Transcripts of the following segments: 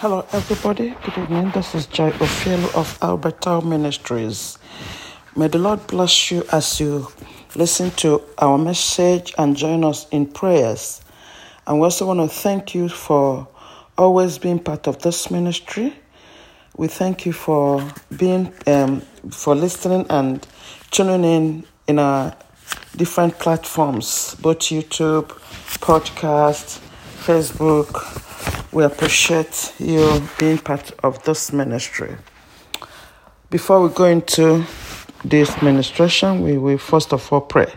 Hello, everybody. Good evening. This is Joy Ofielu of Albertal Ministries. May the Lord bless you as you listen to our message and join us in prayers. And we also want to thank you for always being part of this ministry. We thank you for being um, for listening and tuning in in our different platforms, both YouTube, podcast, Facebook we appreciate you being part of this ministry. Before we go into this ministration, we will first of all pray.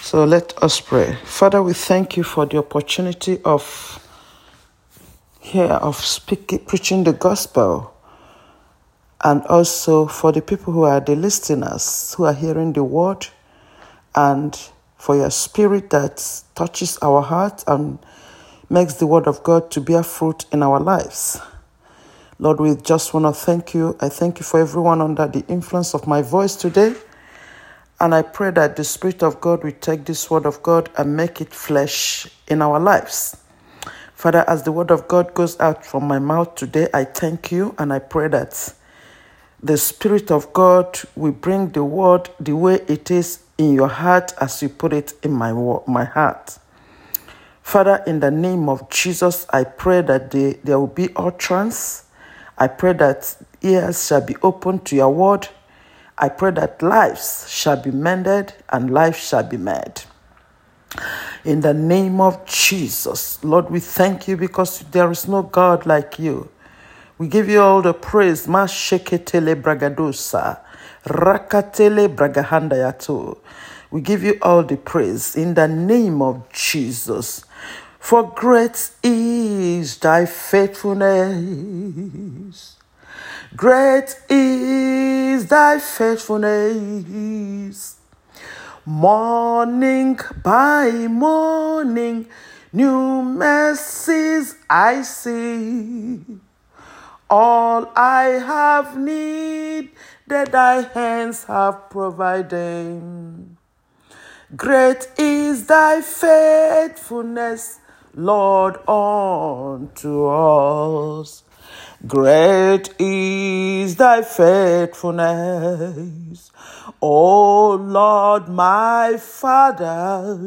So let us pray. Father, we thank you for the opportunity of here of speaking, preaching the gospel, and also for the people who are the listeners who are hearing the word, and for your spirit that touches our heart and makes the word of God to bear fruit in our lives. Lord, we just want to thank you. I thank you for everyone under the influence of my voice today. And I pray that the Spirit of God will take this word of God and make it flesh in our lives. Father, as the word of God goes out from my mouth today, I thank you and I pray that the Spirit of God will bring the word the way it is in your heart as you put it in my, my heart. Father, in the name of Jesus, I pray that they, there will be utterance. I pray that ears shall be opened to your word. I pray that lives shall be mended and life shall be made. In the name of Jesus, Lord, we thank you because there is no God like you. We give you all the praise. Ma sheketele bragadosa, rakatele bragahandayato. We give you all the praise in the name of Jesus. For great is thy faithfulness. Great is thy faithfulness. Morning by morning, new mercies I see. All I have need that thy hands have provided. Great is thy faithfulness Lord, unto us. Great is thy faithfulness, O Lord, my Father.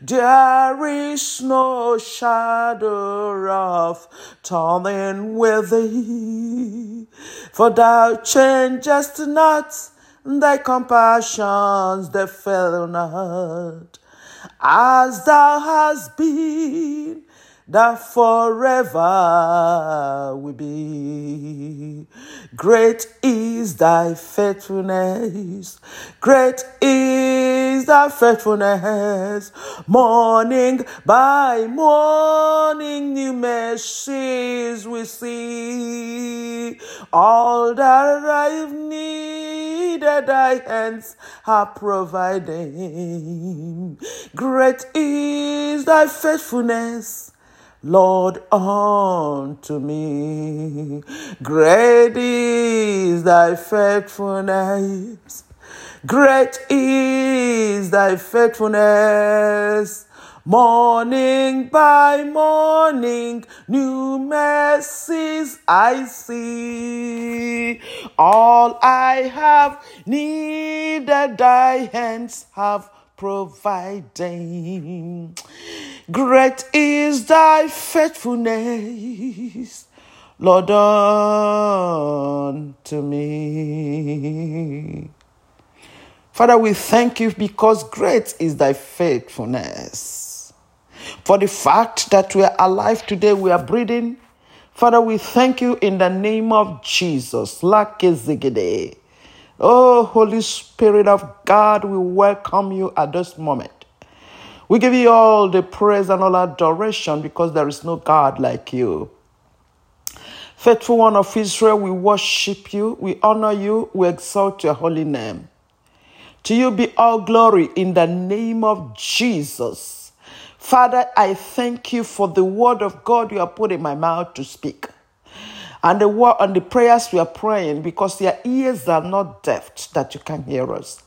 There is no shadow of turning with thee, for thou changest not thy compassions, they fail not as thou hast been, that forever will be. Great is thy faithfulness, great is thy faithfulness. Morning by morning, new mercies we see. All that I've needed, thy hands are providing. Great is thy faithfulness. Lord, unto me. Great is thy faithfulness. Great is thy faithfulness. Morning by morning, new mercies I see. All I have needed, thy hands have providing. Great is thy faithfulness, Lord, unto me. Father, we thank you because great is thy faithfulness. For the fact that we are alive today, we are breathing. Father, we thank you in the name of Jesus. Lakezigede. Oh, Holy Spirit of God, we welcome you at this moment. We give you all the praise and all adoration because there is no God like you. Faithful one of Israel, we worship you, we honor you, we exalt your holy name. To you be all glory in the name of Jesus. Father, I thank you for the word of God you have put in my mouth to speak and the word and the prayers we are praying because your ears are not deaf that you can hear us.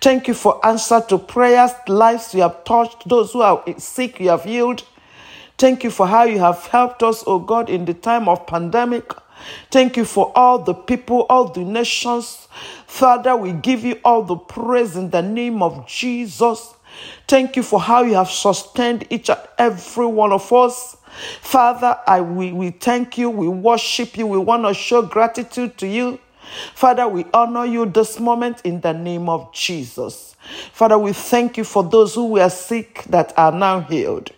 Thank you for answer to prayers, lives you have touched, those who are sick you have healed. Thank you for how you have helped us, oh God, in the time of pandemic. Thank you for all the people, all the nations. Father, we give you all the praise in the name of Jesus. Thank you for how you have sustained each and every one of us. Father, I we, we thank you, we worship you, we want to show gratitude to you. Father, we honor you this moment in the name of Jesus. Father, we thank you for those who were sick that are now healed.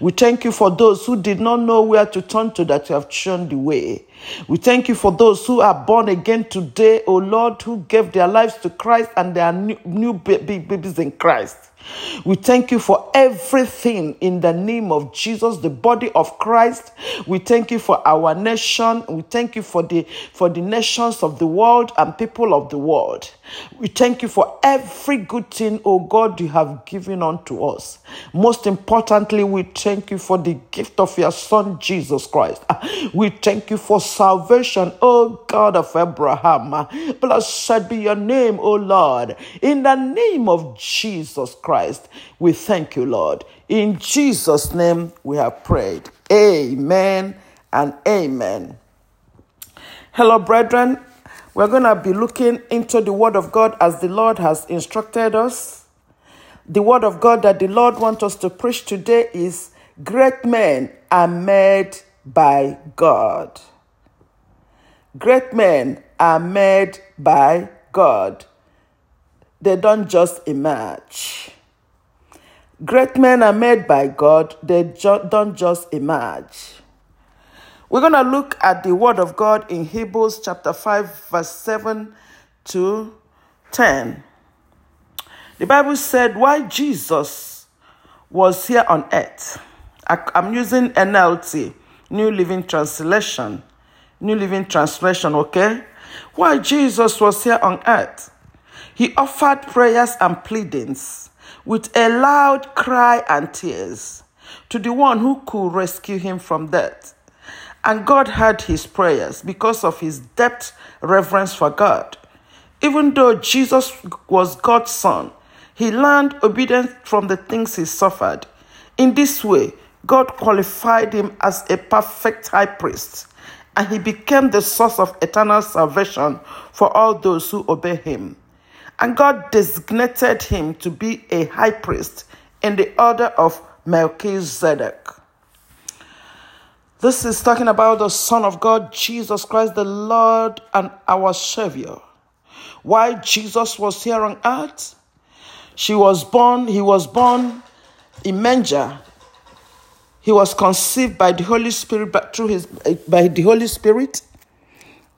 We thank you for those who did not know where to turn to that you have shown the way. We thank you for those who are born again today, O Lord, who gave their lives to Christ and they are new, new babies in Christ. We thank you for everything in the name of Jesus, the body of Christ. We thank you for our nation. We thank you for the for the nations of the world and people of the world. We thank you for every good thing, oh God, you have given unto us. Most importantly, we thank you for the gift of your Son, Jesus Christ. We thank you for salvation, oh God of Abraham. Blessed be your name, oh Lord. In the name of Jesus Christ, we thank you, Lord. In Jesus' name, we have prayed. Amen and amen. Hello, brethren. We're going to be looking into the Word of God as the Lord has instructed us. The Word of God that the Lord wants us to preach today is Great men are made by God. Great men are made by God. They don't just emerge. Great men are made by God, they don't just emerge. We're going to look at the Word of God in Hebrews chapter 5, verse 7 to 10. The Bible said, Why Jesus was here on earth. I'm using NLT, New Living Translation. New Living Translation, okay? Why Jesus was here on earth. He offered prayers and pleadings with a loud cry and tears to the one who could rescue him from death. And God heard his prayers because of his depth reverence for God. Even though Jesus was God's son, he learned obedience from the things he suffered. In this way, God qualified him as a perfect high priest, and he became the source of eternal salvation for all those who obey him. And God designated him to be a high priest in the order of Melchizedek. This is talking about the Son of God, Jesus Christ, the Lord and our Savior. Why Jesus was here on earth? She was born, he was born in manger. He was conceived by the Holy Spirit by, through his by the Holy Spirit.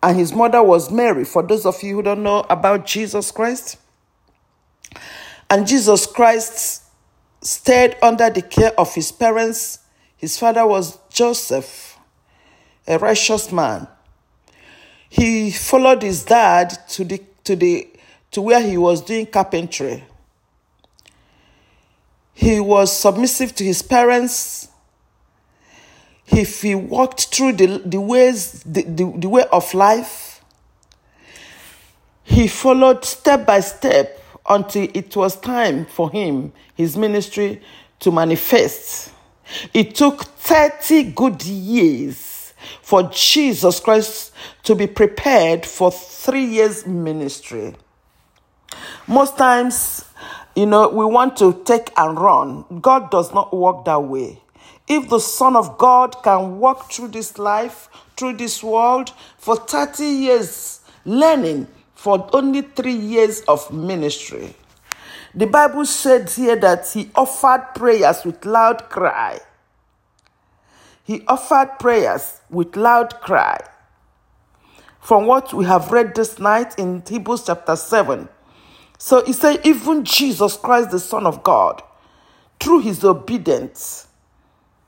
And his mother was Mary. For those of you who don't know about Jesus Christ. And Jesus Christ stayed under the care of his parents his father was Joseph, a righteous man. He followed his dad to the to the to where he was doing carpentry. He was submissive to his parents. If he walked through the, the ways, the, the, the way of life, he followed step by step until it was time for him, his ministry, to manifest. It took 30 good years for Jesus Christ to be prepared for three years ministry. Most times, you know, we want to take and run. God does not work that way. If the Son of God can walk through this life, through this world for 30 years, learning for only three years of ministry, the Bible said here that he offered prayers with loud cry. He offered prayers with loud cry. From what we have read this night in Hebrews chapter 7. So he said, even Jesus Christ, the Son of God, through his obedience,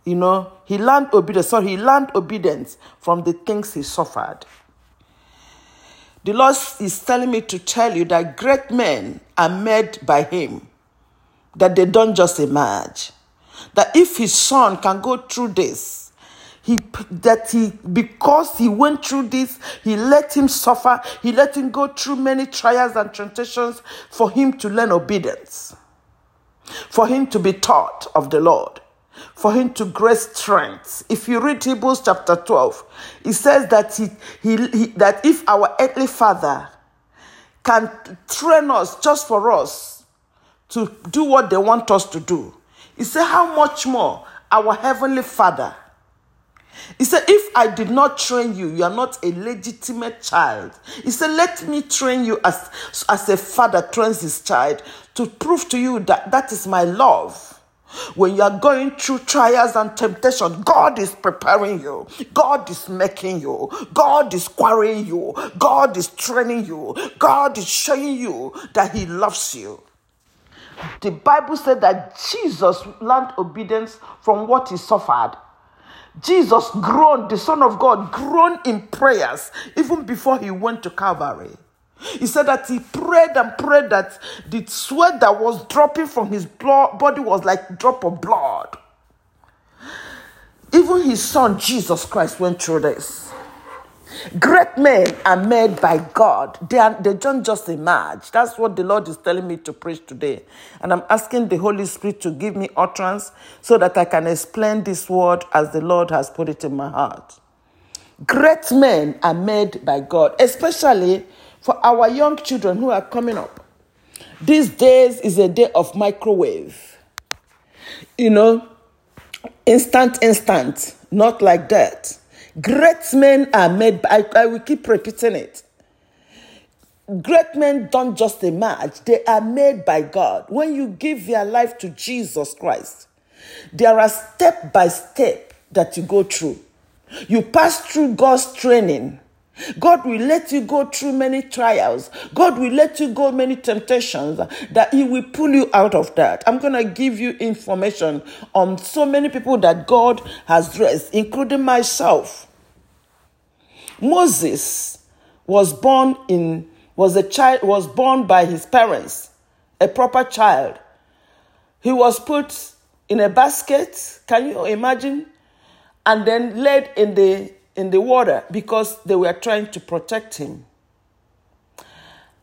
you know, he learned obedience. So he learned obedience from the things he suffered. The Lord is telling me to tell you that great men are made by Him, that they don't just emerge. That if His Son can go through this, he that he because he went through this he let him suffer he let him go through many trials and temptations for him to learn obedience for him to be taught of the lord for him to grow strength. If you read Hebrews chapter 12, it says that he, he, he, that if our earthly father can train us just for us to do what they want us to do, he said, How much more our heavenly father? He said, If I did not train you, you are not a legitimate child. He said, Let me train you as, as a father trains his child to prove to you that that is my love. When you are going through trials and temptation, God is preparing you. God is making you. God is quarrying you. God is training you. God is showing you that He loves you. The Bible said that Jesus learned obedience from what He suffered. Jesus groaned, the Son of God groaned in prayers even before He went to Calvary. He said that he prayed and prayed that the sweat that was dropping from his body was like drop of blood. Even his son Jesus Christ went through this. Great men are made by God. They, are, they don't just emerge. That's what the Lord is telling me to preach today. And I'm asking the Holy Spirit to give me utterance so that I can explain this word as the Lord has put it in my heart. Great men are made by God, especially for our young children who are coming up. These days is a day of microwave. You know, instant, instant, not like that. Great men are made, by, I, I will keep repeating it. Great men don't just emerge, they are made by God. When you give your life to Jesus Christ, there are step by step that you go through. You pass through God's training God will let you go through many trials. God will let you go many temptations that He will pull you out of that. I'm going to give you information on so many people that God has dressed, including myself. Moses was born in was a child was born by his parents, a proper child. He was put in a basket, can you imagine? And then laid in the in the water because they were trying to protect him.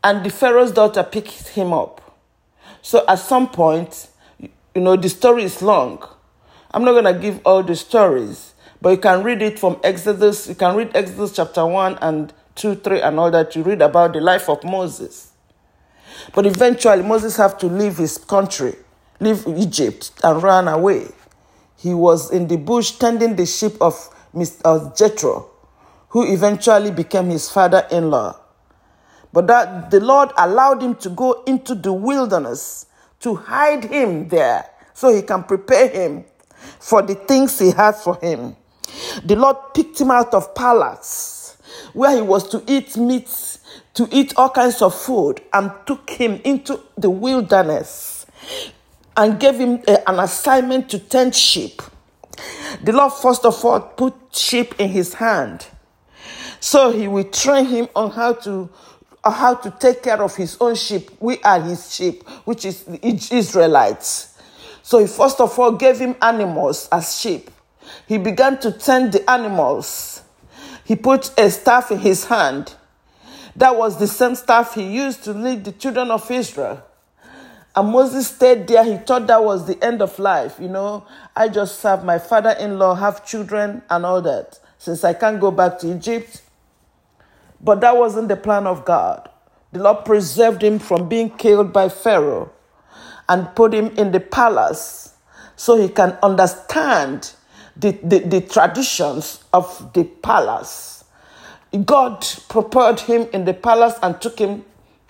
And the Pharaoh's daughter picked him up. So at some point, you know, the story is long. I'm not going to give all the stories, but you can read it from Exodus. You can read Exodus chapter 1 and 2, 3, and all that. You read about the life of Moses. But eventually, Moses had to leave his country, leave Egypt, and run away. He was in the bush tending the sheep of Mr. Uh, Jethro, who eventually became his father in law. But that the Lord allowed him to go into the wilderness to hide him there so he can prepare him for the things he had for him. The Lord picked him out of palace where he was to eat meat, to eat all kinds of food, and took him into the wilderness and gave him a, an assignment to tend sheep. The Lord, first of all, put sheep in his hand. So he will train him on how to how to take care of his own sheep. We are his sheep, which is the Israelites. So he first of all gave him animals as sheep. He began to tend the animals. He put a staff in his hand. That was the same staff he used to lead the children of Israel. And Moses stayed there. He thought that was the end of life. You know, I just serve my father in law, have children, and all that, since I can't go back to Egypt. But that wasn't the plan of God. The Lord preserved him from being killed by Pharaoh and put him in the palace so he can understand the, the, the traditions of the palace. God prepared him in the palace and took him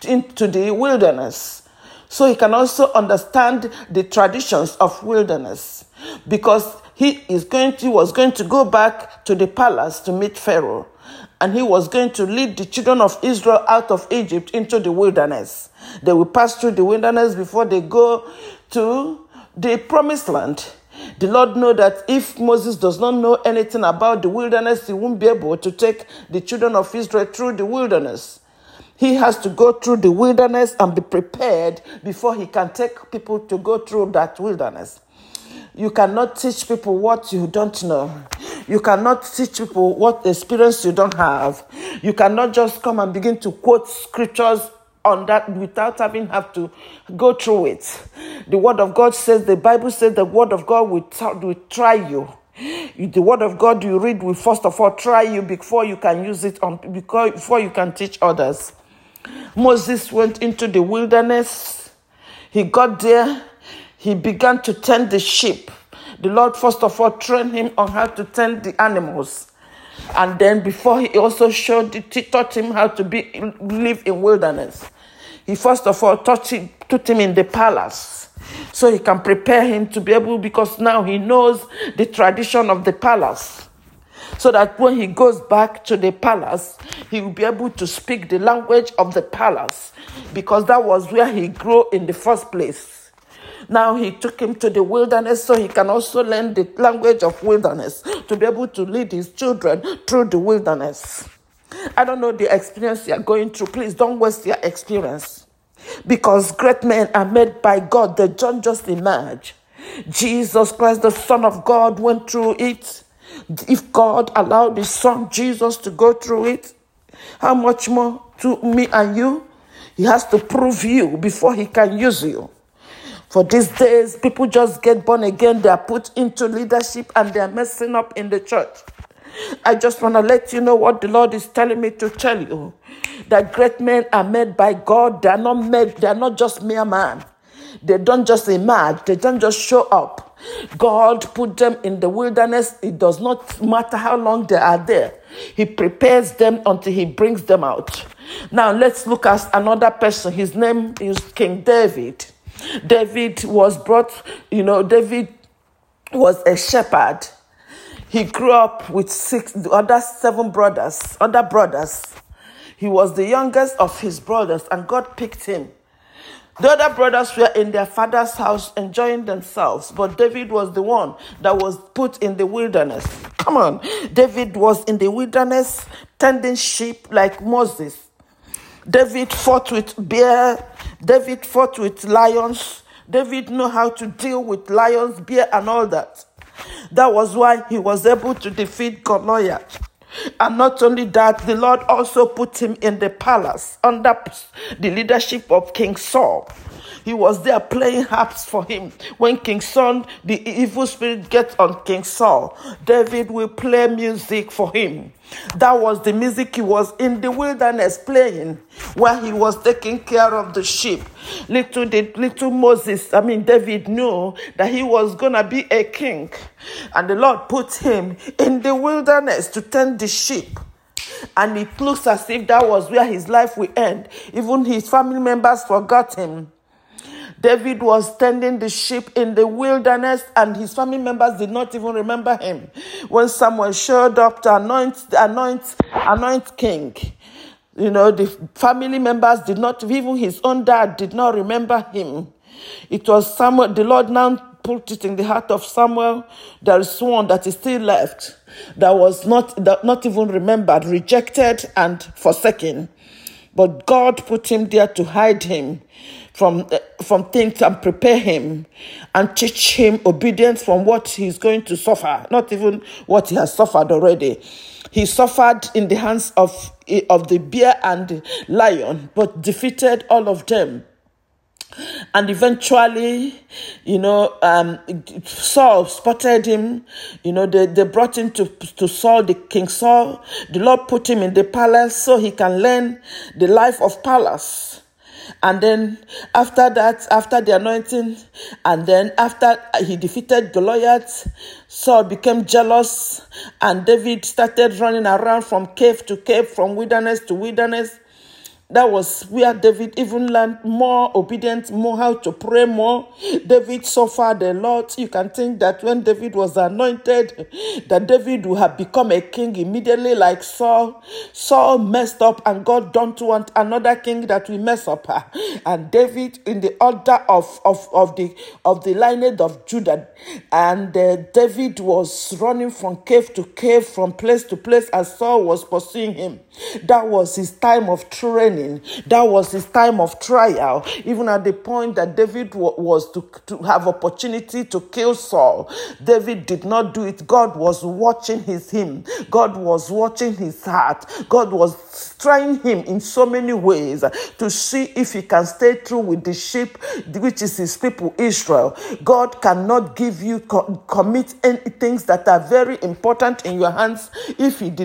into the wilderness so he can also understand the traditions of wilderness because he is going to, was going to go back to the palace to meet Pharaoh and he was going to lead the children of Israel out of Egypt into the wilderness. They will pass through the wilderness before they go to the promised land. The Lord know that if Moses does not know anything about the wilderness, he won't be able to take the children of Israel through the wilderness. He has to go through the wilderness and be prepared before he can take people to go through that wilderness. You cannot teach people what you don't know. You cannot teach people what experience you don't have. You cannot just come and begin to quote scriptures on that without having have to go through it. The word of God says, the Bible says the word of God will, will try you. The word of God you read will first of all try you before you can use it on before you can teach others. Moses went into the wilderness. He got there. He began to tend the sheep. The Lord first of all trained him on how to tend the animals. And then before he also showed it, he taught him how to be live in wilderness. He first of all taught him, put him in the palace so he can prepare him to be able because now he knows the tradition of the palace. So that when he goes back to the palace, he will be able to speak the language of the palace because that was where he grew in the first place. Now he took him to the wilderness so he can also learn the language of wilderness to be able to lead his children through the wilderness. I don't know the experience you're going through. Please don't waste your experience. Because great men are made by God. They don't just emerge. Jesus Christ, the Son of God, went through it. If God allowed His Son Jesus to go through it, how much more to me and you? He has to prove you before He can use you. For these days, people just get born again, they are put into leadership and they are messing up in the church. I just want to let you know what the Lord is telling me to tell you. That great men are made by God. They are not made, they are not just mere man. They don't just emerge, they don't just show up. God put them in the wilderness. It does not matter how long they are there. He prepares them until he brings them out. Now let's look at another person. His name is King David. David was brought, you know, David was a shepherd. He grew up with six other seven brothers, other brothers. He was the youngest of his brothers, and God picked him. The other brothers were in their father's house enjoying themselves, but David was the one that was put in the wilderness. Come on. David was in the wilderness tending sheep like Moses. David fought with bear. David fought with lions. David knew how to deal with lions, bear, and all that. That was why he was able to defeat Goliath. And not only that, the Lord also put him in the palace under the leadership of King Saul. He was there playing harps for him. When King Saul, the evil spirit gets on King Saul, David will play music for him. That was the music he was in the wilderness playing while he was taking care of the sheep. Little did little Moses, I mean David knew that he was gonna be a king. And the Lord put him in the wilderness to tend the sheep. And it looks as if that was where his life will end. Even his family members forgot him. David was tending the sheep in the wilderness, and his family members did not even remember him. When Samuel showed up to anoint, anoint, anoint king, you know, the family members did not, even his own dad did not remember him. It was Samuel, the Lord now put it in the heart of Samuel. There is one that is still left that was not, that not even remembered, rejected and forsaken. But God put him there to hide him from, uh, from things and prepare him and teach him obedience from what he's going to suffer, not even what he has suffered already. He suffered in the hands of, of the bear and the lion, but defeated all of them. And eventually, you know, um, Saul spotted him. You know, they, they brought him to, to Saul, the King Saul. The Lord put him in the palace so he can learn the life of palace. And then after that, after the anointing, and then after he defeated Goliath, Saul became jealous, and David started running around from cave to cave, from wilderness to wilderness that was where David even learned more obedience, more how to pray more. David suffered a lot. You can think that when David was anointed, that David would have become a king immediately like Saul. Saul messed up and God don't want another king that will mess up. And David in the order of, of, of the of the lineage of Judah. And uh, David was running from cave to cave, from place to place as Saul was pursuing him. That was his time of training That was his time of trial. Even at the point that David was to, to have opportunity to kill Saul, David did not do it. God was watching his him. God was watching his heart. God was trying him in so many ways to see if he can stay true with the sheep, which is his people, Israel. God cannot give you co- commit any things that are very important in your hands if he did